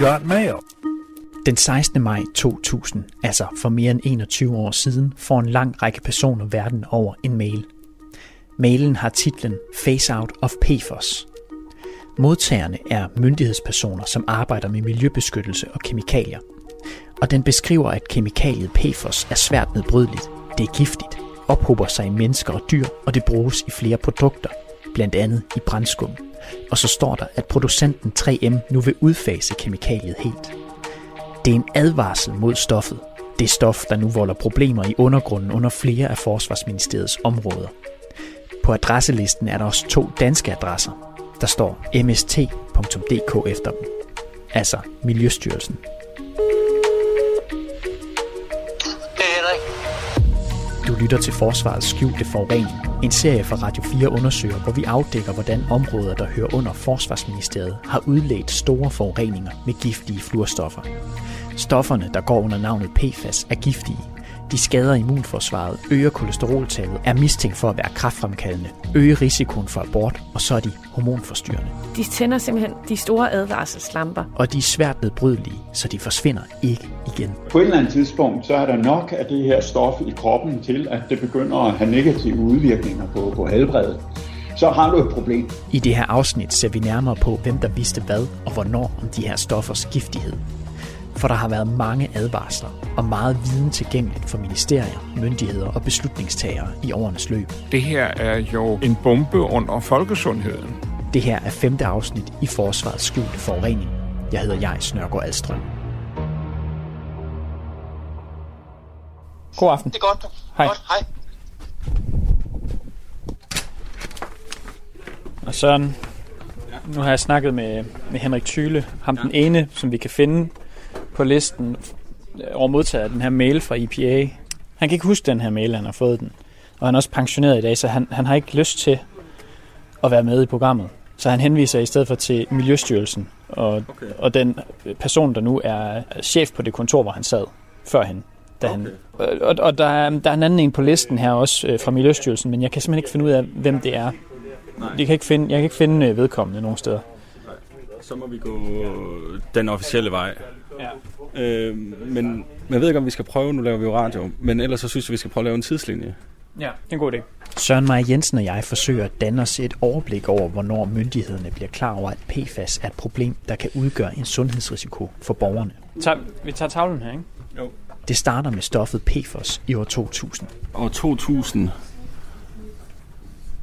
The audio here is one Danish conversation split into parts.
got mail. Den 16. maj 2000, altså for mere end 21 år siden, får en lang række personer verden over en mail. Mailen har titlen Face Out of PFOS. Modtagerne er myndighedspersoner, som arbejder med miljøbeskyttelse og kemikalier. Og den beskriver, at kemikaliet PFOS er svært nedbrydeligt, det er giftigt, ophober sig i mennesker og dyr, og det bruges i flere produkter, blandt andet i brændskum. Og så står der, at producenten 3M nu vil udfase kemikaliet helt. Det er en advarsel mod stoffet. Det stof, der nu volder problemer i undergrunden under flere af Forsvarsministeriets områder. På adresselisten er der også to danske adresser. Der står mst.dk efter dem. Altså Miljøstyrelsen. Lytter til Forsvarets skjulte forurening. En serie fra Radio 4 undersøger, hvor vi afdækker, hvordan områder, der hører under Forsvarsministeriet, har udledt store forureninger med giftige fluorstoffer. Stofferne, der går under navnet PFAS, er giftige. De skader immunforsvaret, øger kolesteroltallet, er mistænkt for at være kraftfremkaldende, øger risikoen for abort, og så er de hormonforstyrrende. De tænder simpelthen de store advarselslamper. Og de er svært nedbrydelige, så de forsvinder ikke igen. På et eller andet tidspunkt, så er der nok af det her stof i kroppen til, at det begynder at have negative udvirkninger på, på helbredet. Så har du et problem. I det her afsnit ser vi nærmere på, hvem der vidste hvad og hvornår om de her stoffers giftighed. For der har været mange advarsler og meget viden tilgængeligt for ministerier, myndigheder og beslutningstagere i årenes løb. Det her er jo en bombe under folkesundheden. Det her er femte afsnit i Forsvarets skjulte forurening. Jeg hedder Jais Nørgaard Alstrøm. God aften. Det er godt. Hej. Godt. Hej. Og Søren, nu har jeg snakket med, med Henrik Thyle, ham den ene, som vi kan finde på listen over modtager den her mail fra EPA. Han kan ikke huske den her mail, han har fået den. Og han er også pensioneret i dag, så han, han har ikke lyst til at være med i programmet. Så han henviser i stedet for til Miljøstyrelsen og, okay. og den person, der nu er chef på det kontor, hvor han sad førhen. Da okay. han, og og der, er, der er en anden en på listen her også øh, fra Miljøstyrelsen, men jeg kan simpelthen ikke finde ud af, hvem det er. Jeg kan ikke finde, jeg kan ikke finde øh, vedkommende nogen steder. Så må vi gå den officielle vej. Ja. Øh, men, men jeg ved ikke, om vi skal prøve, nu laver vi jo radio, men ellers så synes jeg, vi skal prøve at lave en tidslinje. Ja, det er en god idé. Søren Maja Jensen og jeg forsøger at danne os et overblik over, hvornår myndighederne bliver klar over, at PFAS er et problem, der kan udgøre en sundhedsrisiko for borgerne. Tag, vi tager tavlen her, ikke? Jo. Det starter med stoffet PFOS i år 2000. År 2000,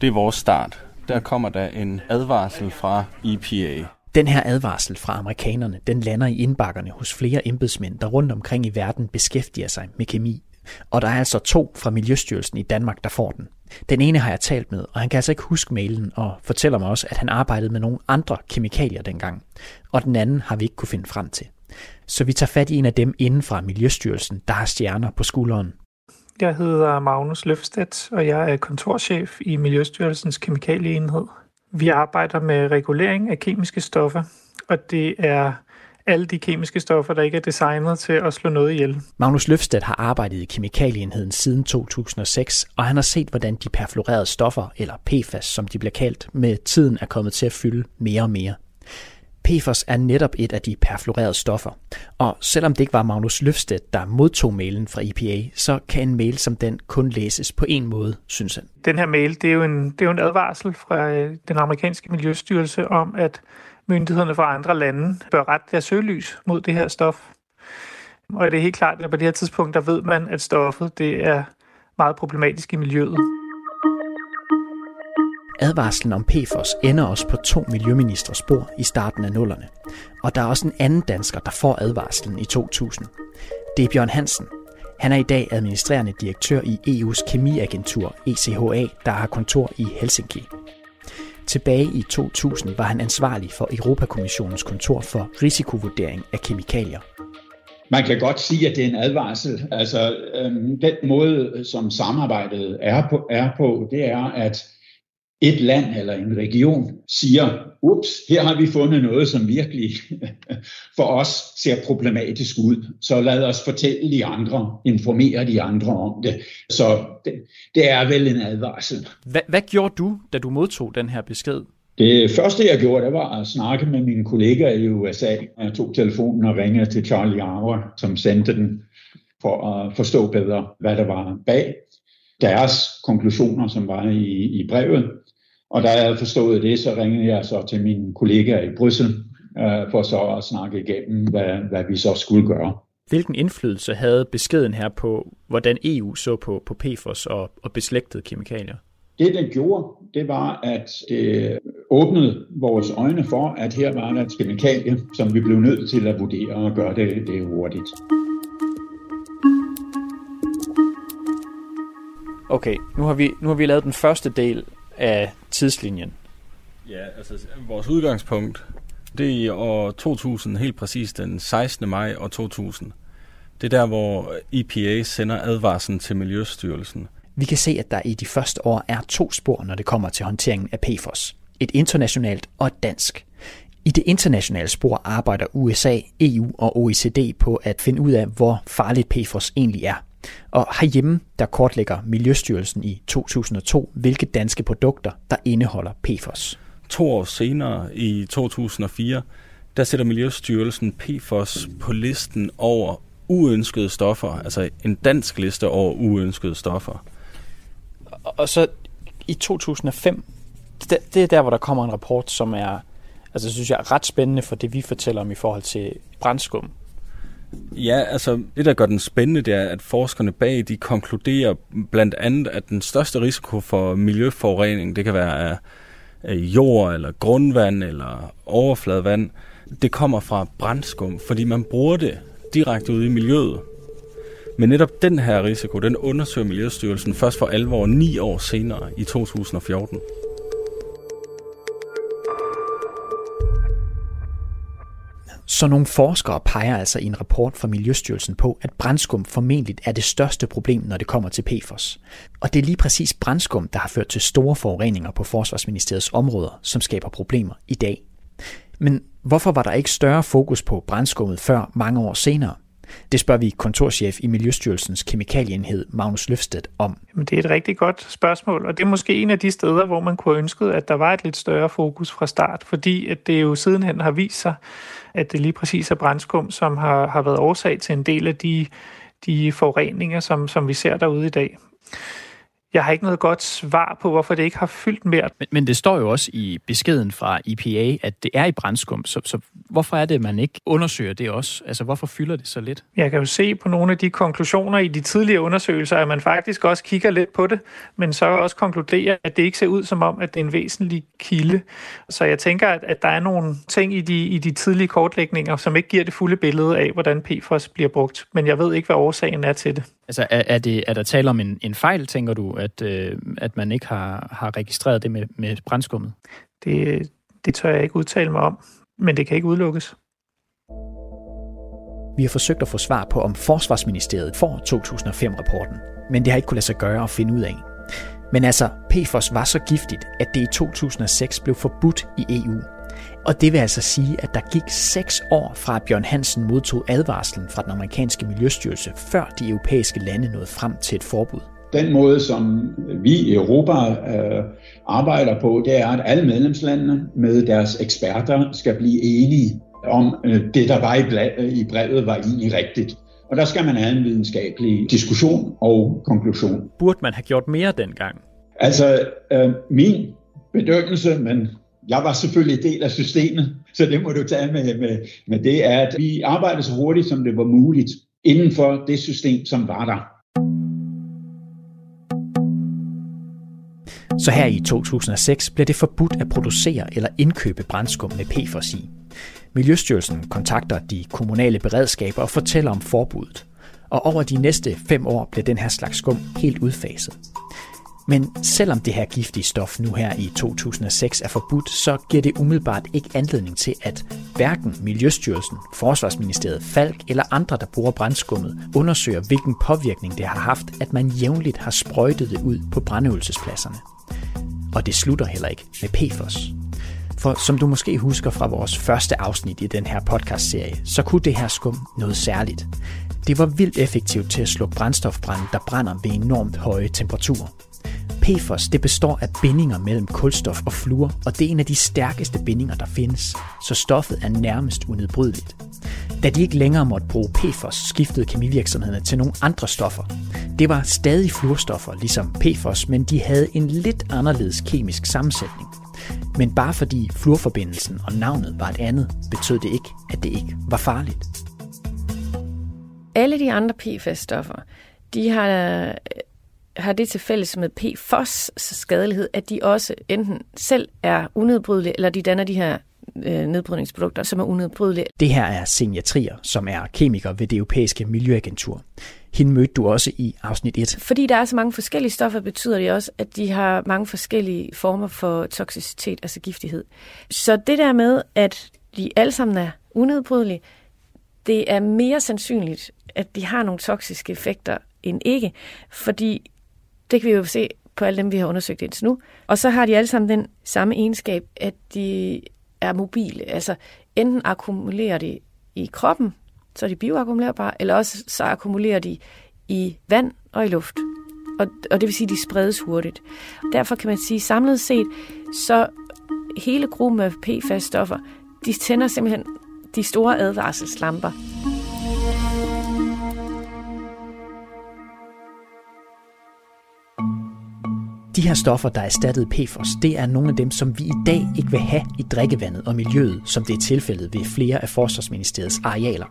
det er vores start. Der kommer der en advarsel fra EPA. Den her advarsel fra amerikanerne, den lander i indbakkerne hos flere embedsmænd, der rundt omkring i verden beskæftiger sig med kemi. Og der er altså to fra Miljøstyrelsen i Danmark, der får den. Den ene har jeg talt med, og han kan altså ikke huske mailen, og fortæller mig også, at han arbejdede med nogle andre kemikalier dengang. Og den anden har vi ikke kunne finde frem til. Så vi tager fat i en af dem inden fra Miljøstyrelsen, der har stjerner på skulderen. Jeg hedder Magnus Løfstedt, og jeg er kontorchef i Miljøstyrelsens kemikalieenhed. Vi arbejder med regulering af kemiske stoffer, og det er alle de kemiske stoffer, der ikke er designet til at slå noget ihjel. Magnus Løfstedt har arbejdet i kemikalieenheden siden 2006, og han har set, hvordan de perfluorerede stoffer, eller PFAS som de bliver kaldt, med tiden er kommet til at fylde mere og mere. PFOS er netop et af de perfluorerede stoffer. Og selvom det ikke var Magnus Løfstedt, der modtog mailen fra EPA, så kan en mail som den kun læses på en måde, synes han. Den her mail, det er jo en, det er jo en advarsel fra øh, den amerikanske miljøstyrelse om, at myndighederne fra andre lande bør rette deres søgelys mod det her stof. Og det er helt klart, at på det her tidspunkt, der ved man, at stoffet det er meget problematisk i miljøet. Advarslen om PFOS ender også på to miljøministers spor i starten af nullerne. Og der er også en anden dansker, der får advarslen i 2000. Det er Bjørn Hansen. Han er i dag administrerende direktør i EU's kemiagentur ECHA, der har kontor i Helsinki. Tilbage i 2000 var han ansvarlig for Europakommissionens kontor for risikovurdering af kemikalier. Man kan godt sige, at det er en advarsel. Altså, øhm, den måde, som samarbejdet er på, er på, det er, at et land eller en region siger, ups, her har vi fundet noget, som virkelig for os ser problematisk ud. Så lad os fortælle de andre, informere de andre om det. Så det, det er vel en advarsel. Hvad, hvad gjorde du, da du modtog den her besked Det første, jeg gjorde, det var at snakke med mine kollegaer i USA. Jeg tog telefonen og ringede til Charlie Arwer, som sendte den for at forstå bedre, hvad der var bag deres konklusioner, som var i, i brevet. Og da jeg havde forstået det, så ringede jeg så til mine kollegaer i Bryssel øh, for så at snakke igennem, hvad, hvad vi så skulle gøre. Hvilken indflydelse havde beskeden her på, hvordan EU så på, på PFOS og, og beslægtede kemikalier? Det, den gjorde, det var, at det åbnede vores øjne for, at her var der et kemikalie, som vi blev nødt til at vurdere og gøre det, det hurtigt. Okay, nu har, vi, nu har vi lavet den første del af tidslinjen. Ja, altså vores udgangspunkt, det er i år 2000, helt præcis den 16. maj år 2000. Det er der, hvor EPA sender advarslen til Miljøstyrelsen. Vi kan se, at der i de første år er to spor, når det kommer til håndteringen af PFOS. Et internationalt og et dansk. I det internationale spor arbejder USA, EU og OECD på at finde ud af, hvor farligt PFOS egentlig er. Og herhjemme, der kortlægger Miljøstyrelsen i 2002, hvilke danske produkter, der indeholder PFOS. To år senere, i 2004, der sætter Miljøstyrelsen PFOS på listen over uønskede stoffer, altså en dansk liste over uønskede stoffer. Og så i 2005, det, det er der, hvor der kommer en rapport, som er, altså synes jeg, ret spændende for det, vi fortæller om i forhold til brændskum. Ja, altså det, der gør den spændende, det er, at forskerne bag, de konkluderer blandt andet, at den største risiko for miljøforurening, det kan være af, jord, eller grundvand, eller overfladevand, det kommer fra brændskum, fordi man bruger det direkte ude i miljøet. Men netop den her risiko, den undersøger Miljøstyrelsen først for alvor ni år senere i 2014. Så nogle forskere peger altså i en rapport fra Miljøstyrelsen på, at brændskum formentlig er det største problem, når det kommer til PFOS. Og det er lige præcis brændskum, der har ført til store forureninger på Forsvarsministeriets områder, som skaber problemer i dag. Men hvorfor var der ikke større fokus på brændskummet før mange år senere? Det spørger vi kontorchef i Miljøstyrelsens kemikalieenhed Magnus Løfstedt om. Jamen, det er et rigtig godt spørgsmål, og det er måske en af de steder, hvor man kunne have ønsket, at der var et lidt større fokus fra start, fordi at det jo sidenhen har vist sig, at det lige præcis er brændskum, som har, har været årsag til en del af de, de forureninger, som, som vi ser derude i dag. Jeg har ikke noget godt svar på, hvorfor det ikke har fyldt mere. Men, men det står jo også i beskeden fra EPA, at det er i brændskum, så, så hvorfor er det, at man ikke undersøger det også? Altså, hvorfor fylder det så lidt? Jeg kan jo se på nogle af de konklusioner i de tidligere undersøgelser, at man faktisk også kigger lidt på det, men så også konkluderer, at det ikke ser ud som om, at det er en væsentlig kilde. Så jeg tænker, at, at der er nogle ting i de, i de tidlige kortlægninger, som ikke giver det fulde billede af, hvordan PFOS bliver brugt. Men jeg ved ikke, hvad årsagen er til det. Altså, er, er, det, er der tale om en, en fejl, tænker du, at, øh, at man ikke har, har registreret det med, med brændskummet? Det, det tør jeg ikke udtale mig om, men det kan ikke udelukkes. Vi har forsøgt at få svar på, om Forsvarsministeriet får 2005-rapporten, men det har ikke kunne lade sig gøre at finde ud af. Men altså, PFOS var så giftigt, at det i 2006 blev forbudt i EU. Og det vil altså sige, at der gik seks år fra at Bjørn Hansen modtog advarslen fra den amerikanske miljøstyrelse, før de europæiske lande nåede frem til et forbud. Den måde, som vi i Europa øh, arbejder på, det er, at alle medlemslandene med deres eksperter skal blive enige om, øh, det der var i, i brevet var egentlig rigtigt. Og der skal man have en videnskabelig diskussion og konklusion. Burde man have gjort mere dengang? Altså, øh, min bedømmelse, men jeg var selvfølgelig del af systemet, så det må du tage med, med, med det, er, at vi arbejdede så hurtigt, som det var muligt, inden for det system, som var der. Så her i 2006 blev det forbudt at producere eller indkøbe brændskum med PFOS i. Miljøstyrelsen kontakter de kommunale beredskaber og fortæller om forbuddet. Og over de næste fem år blev den her slags skum helt udfaset. Men selvom det her giftige stof nu her i 2006 er forbudt, så giver det umiddelbart ikke anledning til, at hverken Miljøstyrelsen, Forsvarsministeriet, Falk eller andre, der bruger brændskummet, undersøger, hvilken påvirkning det har haft, at man jævnligt har sprøjtet det ud på brandøvelsespladserne. Og det slutter heller ikke med PFOS. For som du måske husker fra vores første afsnit i den her podcastserie, så kunne det her skum noget særligt. Det var vildt effektivt til at slukke brændstofbrænde, der brænder ved enormt høje temperaturer. PFOS det består af bindinger mellem kulstof og fluor, og det er en af de stærkeste bindinger, der findes, så stoffet er nærmest unedbrydeligt. Da de ikke længere måtte bruge PFOS, skiftede kemivirksomhederne til nogle andre stoffer. Det var stadig fluorstoffer, ligesom PFOS, men de havde en lidt anderledes kemisk sammensætning. Men bare fordi fluorforbindelsen og navnet var et andet, betød det ikke, at det ikke var farligt. Alle de andre PFAS-stoffer, de har, har det til fælles med PFOS skadelighed, at de også enten selv er unedbrydelige, eller de danner de her øh, nedbrydningsprodukter, som er unedbrydelige. Det her er Senja Trier, som er kemiker ved det europæiske miljøagentur. Hende mødte du også i afsnit 1. Fordi der er så mange forskellige stoffer, betyder det også, at de har mange forskellige former for toksicitet, altså giftighed. Så det der med, at de alle sammen er unedbrydelige, det er mere sandsynligt, at de har nogle toksiske effekter end ikke, fordi det kan vi jo se på alle dem, vi har undersøgt indtil nu. Og så har de alle sammen den samme egenskab, at de er mobile. Altså enten akkumulerer de i kroppen, så er de bioakkumulerbare, eller også så akkumulerer de i vand og i luft. Og, og det vil sige, at de spredes hurtigt. Derfor kan man sige, samlet set, så hele gruppen af PFAS-stoffer, de tænder simpelthen de store advarselslamper. De her stoffer, der erstattede PFOS, det er nogle af dem, som vi i dag ikke vil have i drikkevandet og miljøet, som det er tilfældet ved flere af Forsvarsministeriets arealer.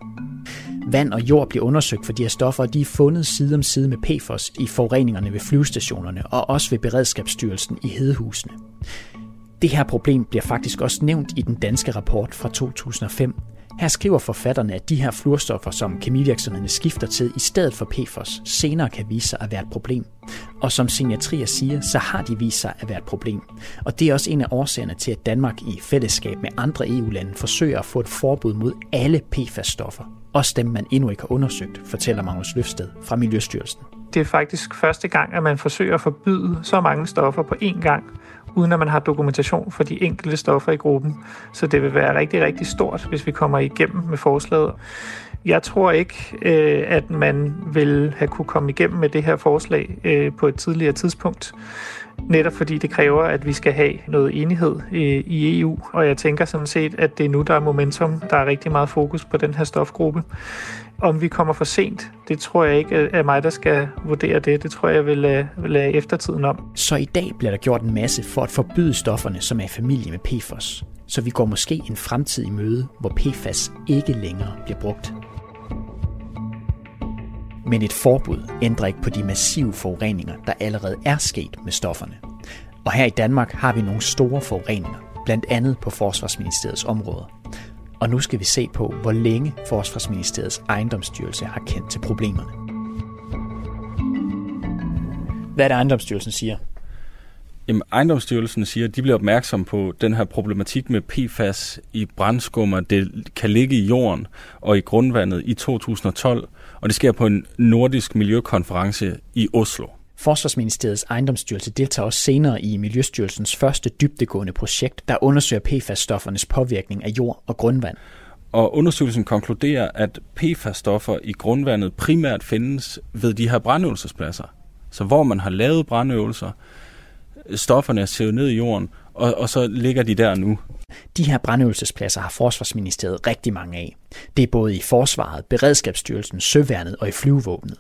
Vand og jord bliver undersøgt for de her stoffer, og de er fundet side om side med PFOS i forureningerne ved flyvestationerne og også ved Beredskabsstyrelsen i Hedehusene. Det her problem bliver faktisk også nævnt i den danske rapport fra 2005, her skriver forfatterne, at de her fluorstoffer, som kemivirksomhederne skifter til i stedet for PFOS, senere kan vise sig at være et problem. Og som Signatria siger, så har de vist sig at være et problem. Og det er også en af årsagerne til, at Danmark i fællesskab med andre EU-lande forsøger at få et forbud mod alle PFAS-stoffer. Også dem, man endnu ikke har undersøgt, fortæller Magnus Løfsted fra Miljøstyrelsen. Det er faktisk første gang, at man forsøger at forbyde så mange stoffer på én gang uden at man har dokumentation for de enkelte stoffer i gruppen. Så det vil være rigtig, rigtig stort, hvis vi kommer igennem med forslaget. Jeg tror ikke, øh, at man vil have kunne komme igennem med det her forslag øh, på et tidligere tidspunkt. Netop fordi det kræver, at vi skal have noget enighed øh, i EU. Og jeg tænker sådan set, at det er nu, der er momentum. Der er rigtig meget fokus på den her stofgruppe. Om vi kommer for sent, det tror jeg ikke er mig, der skal vurdere det. Det tror jeg vil lade, vil lade eftertiden om. Så i dag bliver der gjort en masse for at forbyde stofferne, som er i familie med PFOS. Så vi går måske en fremtid i møde, hvor PFAS ikke længere bliver brugt. Men et forbud ændrer ikke på de massive forureninger, der allerede er sket med stofferne. Og her i Danmark har vi nogle store forureninger, blandt andet på Forsvarsministeriets område. Og nu skal vi se på, hvor længe Forsvarsministeriets ejendomsstyrelse har kendt til problemerne. Hvad er det, ejendomsstyrelsen siger? Jamen, ejendomsstyrelsen siger, at de bliver opmærksom på den her problematik med PFAS i brændskummer. Det kan ligge i jorden og i grundvandet i 2012, og det sker på en nordisk miljøkonference i Oslo. Forsvarsministeriets ejendomsstyrelse deltager også senere i Miljøstyrelsens første dybdegående projekt, der undersøger PFAS-stoffernes påvirkning af jord og grundvand. Og undersøgelsen konkluderer, at PFAS-stoffer i grundvandet primært findes ved de her brandøvelsespladser. Så hvor man har lavet brandøvelser, stofferne er sivet ned i jorden, og, og så ligger de der nu. De her brandøvelsespladser har Forsvarsministeriet rigtig mange af. Det er både i Forsvaret, Beredskabsstyrelsen, Søværnet og i Flyvevåbnet.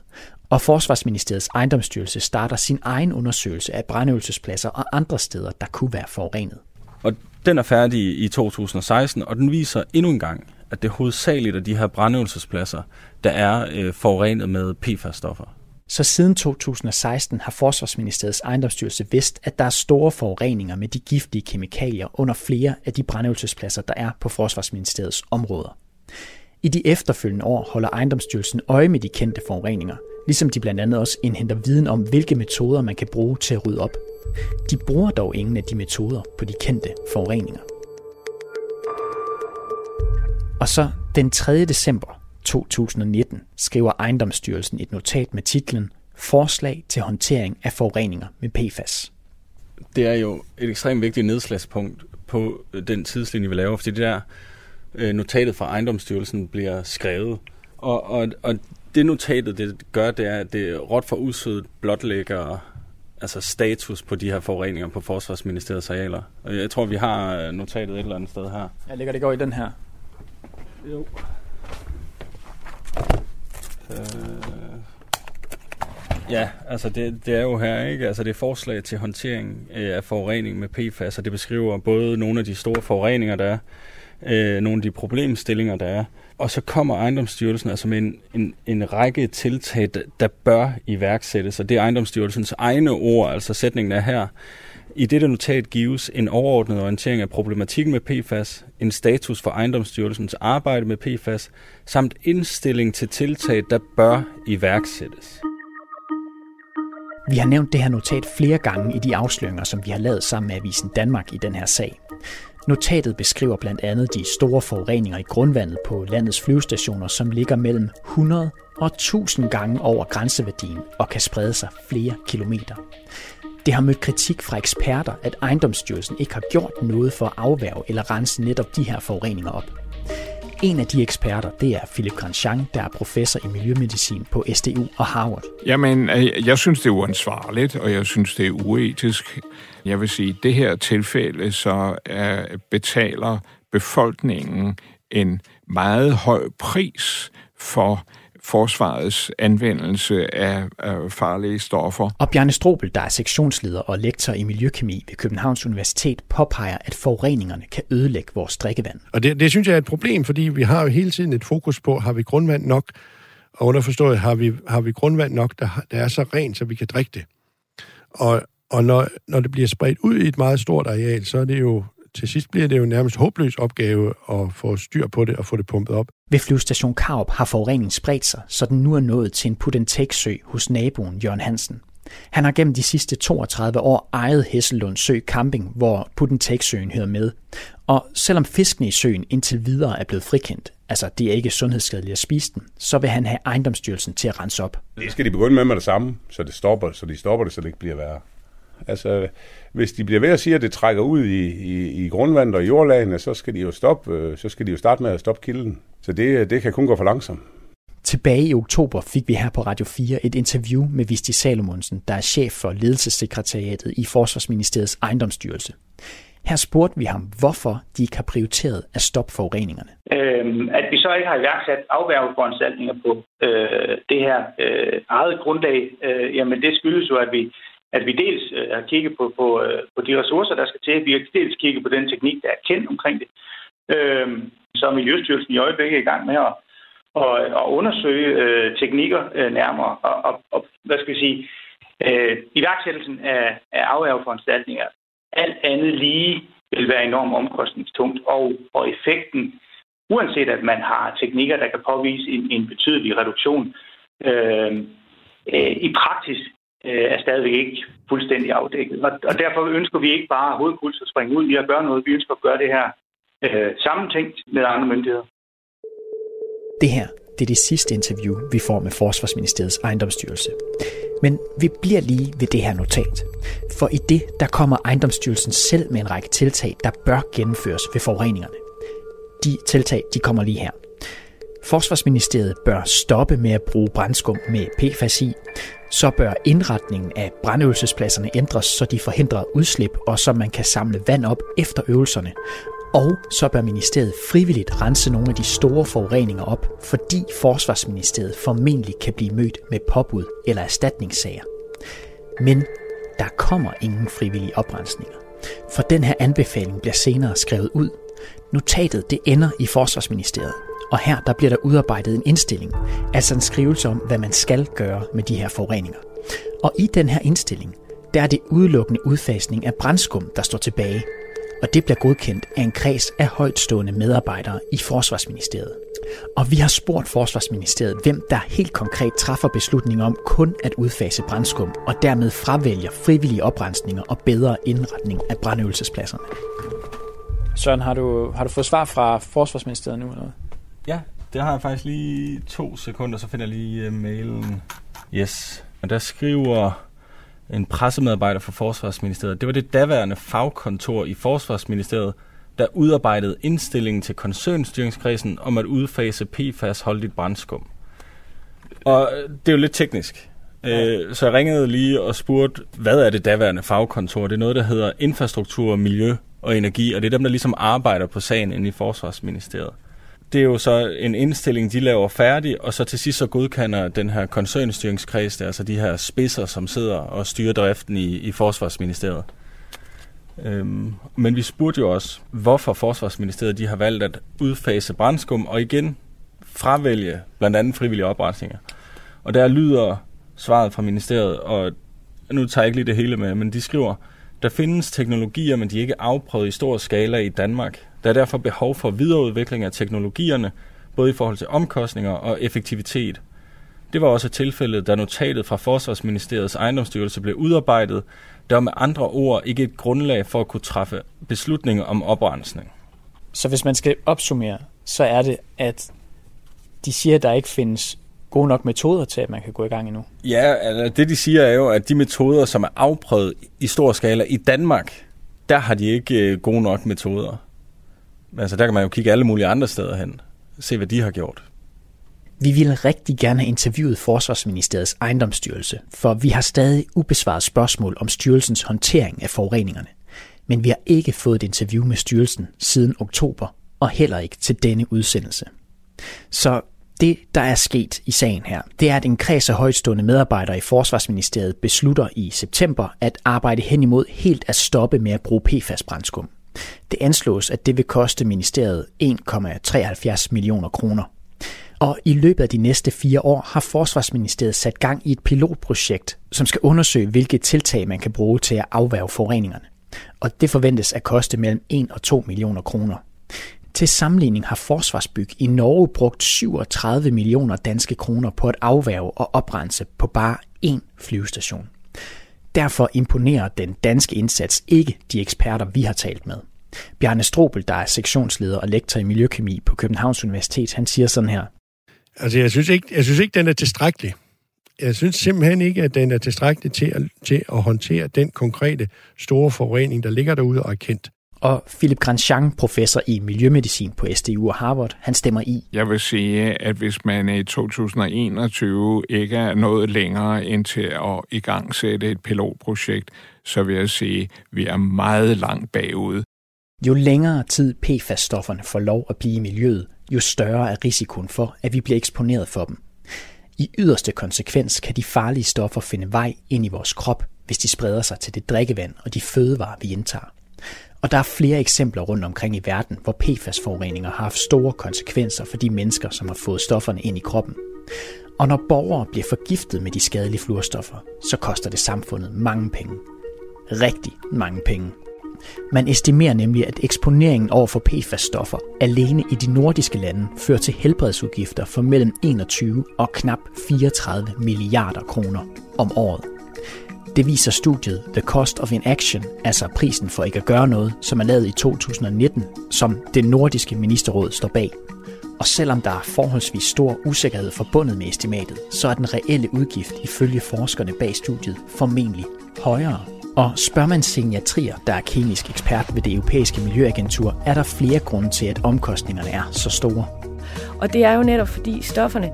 Og Forsvarsministeriets ejendomsstyrelse starter sin egen undersøgelse af brandøvelsespladser og andre steder, der kunne være forurenet. Og den er færdig i 2016, og den viser endnu en gang, at det hovedsageligt er de her brandøvelsespladser, der er øh, forurenet med PFAS-stoffer. Så siden 2016 har Forsvarsministeriets ejendomsstyrelse vidst, at der er store forureninger med de giftige kemikalier under flere af de brandøvelsespladser, der er på Forsvarsministeriets områder. I de efterfølgende år holder ejendomsstyrelsen øje med de kendte forureninger, ligesom de blandt andet også indhenter viden om, hvilke metoder man kan bruge til at rydde op. De bruger dog ingen af de metoder på de kendte forureninger. Og så den 3. december 2019 skriver ejendomsstyrelsen et notat med titlen Forslag til håndtering af forureninger med PFAS. Det er jo et ekstremt vigtigt nedslagspunkt på den tidslinje, vi laver, fordi det der øh, notatet fra ejendomsstyrelsen bliver skrevet. Og, og, og det notatet det gør, det er, at det råt for usødet blotlægger altså status på de her forureninger på Forsvarsministeriets arealer. Jeg tror, vi har notatet et eller andet sted her. Jeg ligger det går i den her. Jo. Øh, ja, altså det, det er jo her, ikke? Altså det er forslag til håndtering øh, af forurening med PFAS, og det beskriver både nogle af de store forureninger, der er, øh, nogle af de problemstillinger, der er, og så kommer ejendomsstyrelsen altså med en, en, en række tiltag, der, der bør iværksættes, og det er ejendomsstyrelsens egne ord, altså sætningen er her. I dette notat gives en overordnet orientering af problematikken med PFAS, en status for ejendomsstyrelsens arbejde med PFAS, samt indstilling til tiltag, der bør iværksættes. Vi har nævnt det her notat flere gange i de afsløringer, som vi har lavet sammen med Avisen Danmark i den her sag. Notatet beskriver blandt andet de store forureninger i grundvandet på landets flyvestationer, som ligger mellem 100 og 1000 gange over grænseværdien og kan sprede sig flere kilometer. Det har mødt kritik fra eksperter, at ejendomsstyrelsen ikke har gjort noget for at afværge eller rense netop de her forureninger op. En af de eksperter, det er Philip Grandjean, der er professor i miljømedicin på SDU og Harvard. Jamen, øh, jeg synes, det er uansvarligt, og jeg synes, det er uetisk. Jeg vil sige, at det her tilfælde, så er, betaler befolkningen en meget høj pris for forsvarets anvendelse af, farlige stoffer. Og Bjarne Strobel, der er sektionsleder og lektor i miljøkemi ved Københavns Universitet, påpeger, at forureningerne kan ødelægge vores drikkevand. Og det, det synes jeg er et problem, fordi vi har jo hele tiden et fokus på, har vi grundvand nok, og underforstået, har vi, har vi grundvand nok, der, der er så rent, så vi kan drikke det. Og, og når, når det bliver spredt ud i et meget stort areal, så er det jo til sidst bliver det jo nærmest håbløs opgave at få styr på det og få det pumpet op. Ved flyvestation Karup har forureningen spredt sig, så den nu er nået til en put and sø hos naboen Jørgen Hansen. Han har gennem de sidste 32 år ejet Hesselund Sø Camping, hvor put and søen hører med. Og selvom fiskene i søen indtil videre er blevet frikendt, altså det er ikke sundhedsskadeligt at spise den, så vil han have ejendomsstyrelsen til at rense op. Det skal de begynde med med det samme, så det stopper, så de stopper det, så det ikke bliver værre. Altså, hvis de bliver ved at sige, at det trækker ud i, i, i grundvandet og jordlagene, så skal de jo stoppe, øh, så skal de jo starte med at stoppe kilden. Så det, det kan kun gå for langsomt. Tilbage i oktober fik vi her på Radio 4 et interview med Visti Salomonsen, der er chef for ledelsessekretariatet i Forsvarsministeriets ejendomsstyrelse. Her spurgte vi ham, hvorfor de ikke har prioriteret at stoppe forureningerne. Øhm, at vi så ikke har iværksat afværgeforanstaltninger på øh, det her øh, eget grundlag, øh, jamen det skyldes jo, at vi at vi dels øh, har kigget på, på, øh, på de ressourcer, der skal til. Vi har dels kigget på den teknik, der er kendt omkring det. Øh, så er Miljøstyrelsen i øjeblikket i gang med at, at, at undersøge øh, teknikker øh, nærmere. Og, og, og hvad skal vi sige, øh, iværksættelsen af, af afværgeforanstaltninger, alt andet lige vil være enormt omkostningstungt, og, og effekten, uanset at man har teknikker, der kan påvise en, en betydelig reduktion, øh, øh, i praksis øh, er stadigvæk ikke fuldstændig afdækket. Og, og derfor ønsker vi ikke bare hovedpuls at springe ud i at gøre noget. Vi ønsker at gøre det her øh, sammentænkt med andre myndigheder. Det her det er det sidste interview, vi får med Forsvarsministeriets ejendomsstyrelse. Men vi bliver lige ved det her notat. For i det, der kommer ejendomsstyrelsen selv med en række tiltag, der bør gennemføres ved forureningerne. De tiltag, de kommer lige her. Forsvarsministeriet bør stoppe med at bruge brændskum med PFAS i så bør indretningen af brandøvelsespladserne ændres, så de forhindrer udslip, og så man kan samle vand op efter øvelserne. Og så bør ministeriet frivilligt rense nogle af de store forureninger op, fordi Forsvarsministeriet formentlig kan blive mødt med påbud eller erstatningssager. Men der kommer ingen frivillige oprensninger, for den her anbefaling bliver senere skrevet ud. Notatet det ender i Forsvarsministeriet, og her der bliver der udarbejdet en indstilling, altså en skrivelse om, hvad man skal gøre med de her forureninger. Og i den her indstilling, der er det udelukkende udfasning af brændskum, der står tilbage. Og det bliver godkendt af en kreds af højtstående medarbejdere i Forsvarsministeriet. Og vi har spurgt Forsvarsministeriet, hvem der helt konkret træffer beslutning om kun at udfase brændskum, og dermed fravælger frivillige oprensninger og bedre indretning af brandøvelsespladserne. Søren, har du, har du fået svar fra Forsvarsministeriet nu? Eller? Ja, det har jeg faktisk lige to sekunder, så finder jeg lige uh, mailen. Yes. Og der skriver en pressemedarbejder fra Forsvarsministeriet. Det var det daværende fagkontor i Forsvarsministeriet, der udarbejdede indstillingen til koncernstyringskredsen om at udfase PFAS holdigt brandskum. Og øh, det er jo lidt teknisk. Øh, så jeg ringede lige og spurgte, hvad er det daværende fagkontor? Det er noget, der hedder Infrastruktur, Miljø og Energi, og det er dem, der ligesom arbejder på sagen inde i Forsvarsministeriet. Det er jo så en indstilling, de laver færdig, og så til sidst så godkender den her koncernstyringskreds, altså de her spidser, som sidder og styrer driften i, i Forsvarsministeriet. Øhm, men vi spurgte jo også, hvorfor Forsvarsministeriet de har valgt at udfase brændskum og igen fravælge blandt andet frivillige oprensninger. Og der lyder svaret fra ministeriet, og nu tager jeg ikke lige det hele med, men de skriver, der findes teknologier, men de er ikke afprøvet i stor skala i Danmark. Der er derfor behov for videreudvikling af teknologierne, både i forhold til omkostninger og effektivitet. Det var også tilfældet, da notatet fra Forsvarsministeriets ejendomsstyrelse blev udarbejdet. Der med andre ord ikke et grundlag for at kunne træffe beslutninger om oprensning. Så hvis man skal opsummere, så er det, at de siger, at der ikke findes gode nok metoder til, at man kan gå i gang endnu. Ja, altså det de siger er jo, at de metoder, som er afprøvet i stor skala i Danmark, der har de ikke øh, gode nok metoder. Altså der kan man jo kigge alle mulige andre steder hen, se hvad de har gjort. Vi ville rigtig gerne have interviewet Forsvarsministeriets ejendomsstyrelse, for vi har stadig ubesvaret spørgsmål om styrelsens håndtering af forureningerne. Men vi har ikke fået et interview med styrelsen siden oktober, og heller ikke til denne udsendelse. Så det, der er sket i sagen her, det er, at en kreds af højtstående medarbejdere i Forsvarsministeriet beslutter i september at arbejde hen imod helt at stoppe med at bruge PFAS-brændskum. Det anslås, at det vil koste ministeriet 1,73 millioner kroner. Og i løbet af de næste fire år har Forsvarsministeriet sat gang i et pilotprojekt, som skal undersøge, hvilke tiltag man kan bruge til at afværge forureningerne. Og det forventes at koste mellem 1 og 2 millioner kroner. Til sammenligning har Forsvarsbyg i Norge brugt 37 millioner danske kroner på at afværge og oprense på bare én flyvestation. Derfor imponerer den danske indsats ikke de eksperter, vi har talt med. Bjarne Strobel, der er sektionsleder og lektor i miljøkemi på Københavns Universitet, han siger sådan her. Altså, jeg synes ikke, jeg synes ikke den er tilstrækkelig. Jeg synes simpelthen ikke, at den er tilstrækkelig til at, til at håndtere den konkrete store forurening, der ligger derude og er kendt. Og Philip Grandjean, professor i miljømedicin på SDU og Harvard, han stemmer i. Jeg vil sige, at hvis man i 2021 ikke er nået længere end til at igangsætte et pilotprojekt, så vil jeg sige, at vi er meget langt bagud. Jo længere tid PFAS-stofferne får lov at blive i miljøet, jo større er risikoen for, at vi bliver eksponeret for dem. I yderste konsekvens kan de farlige stoffer finde vej ind i vores krop, hvis de spreder sig til det drikkevand og de fødevarer, vi indtager. Og der er flere eksempler rundt omkring i verden, hvor PFAS-forureninger har haft store konsekvenser for de mennesker, som har fået stofferne ind i kroppen. Og når borgere bliver forgiftet med de skadelige fluorstoffer, så koster det samfundet mange penge. Rigtig mange penge. Man estimerer nemlig, at eksponeringen over for PFAS-stoffer alene i de nordiske lande fører til helbredsudgifter for mellem 21 og knap 34 milliarder kroner om året. Det viser studiet The Cost of Inaction, altså prisen for ikke at gøre noget, som er lavet i 2019, som det nordiske ministerråd står bag. Og selvom der er forholdsvis stor usikkerhed forbundet med estimatet, så er den reelle udgift ifølge forskerne bag studiet formentlig højere. Og spørger man Signatrier, der er klinisk ekspert ved det europæiske miljøagentur, er der flere grunde til, at omkostningerne er så store. Og det er jo netop fordi stofferne,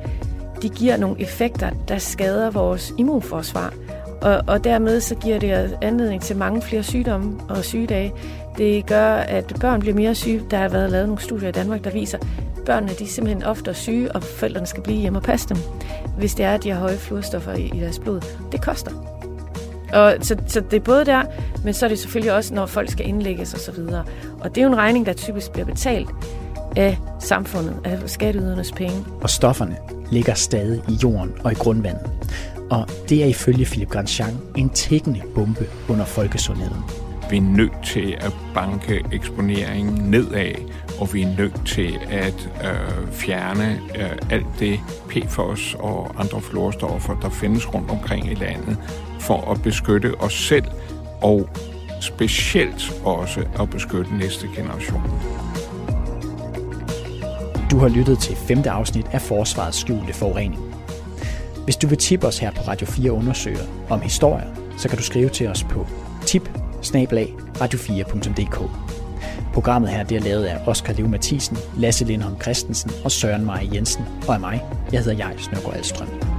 de giver nogle effekter, der skader vores immunforsvar. Og, og dermed så giver det anledning til mange flere sygdomme og sygedage. Det gør, at børn bliver mere syge. Der har været lavet nogle studier i Danmark, der viser, at børnene de er simpelthen ofte syge, og forældrene skal blive hjemme og passe dem, hvis det er, at de har høje fluorstoffer i, i deres blod. Det koster. Og så, så det er både der, men så er det selvfølgelig også, når folk skal indlægges osv. Og, og det er jo en regning, der typisk bliver betalt af samfundet, af skatteydernes penge. Og stofferne ligger stadig i jorden og i grundvandet. Og det er ifølge Philip Grandjean en tækkende bombe under folkesundheden. Vi er nødt til at banke eksponeringen nedad, og vi er nødt til at øh, fjerne øh, alt det PFOS og andre fluorstoffer, der findes rundt omkring i landet, for at beskytte os selv og specielt også at beskytte næste generation. Du har lyttet til femte afsnit af Forsvarets skjulte forurening. Hvis du vil tippe os her på Radio 4 undersøger om historier, så kan du skrive til os på tip radio4.dk. Programmet her det er lavet af Oscar Leo Mathisen, Lasse Lindholm Christensen og Søren Maja Jensen, og af mig. Jeg hedder Jais Nørgaard Alstrøm.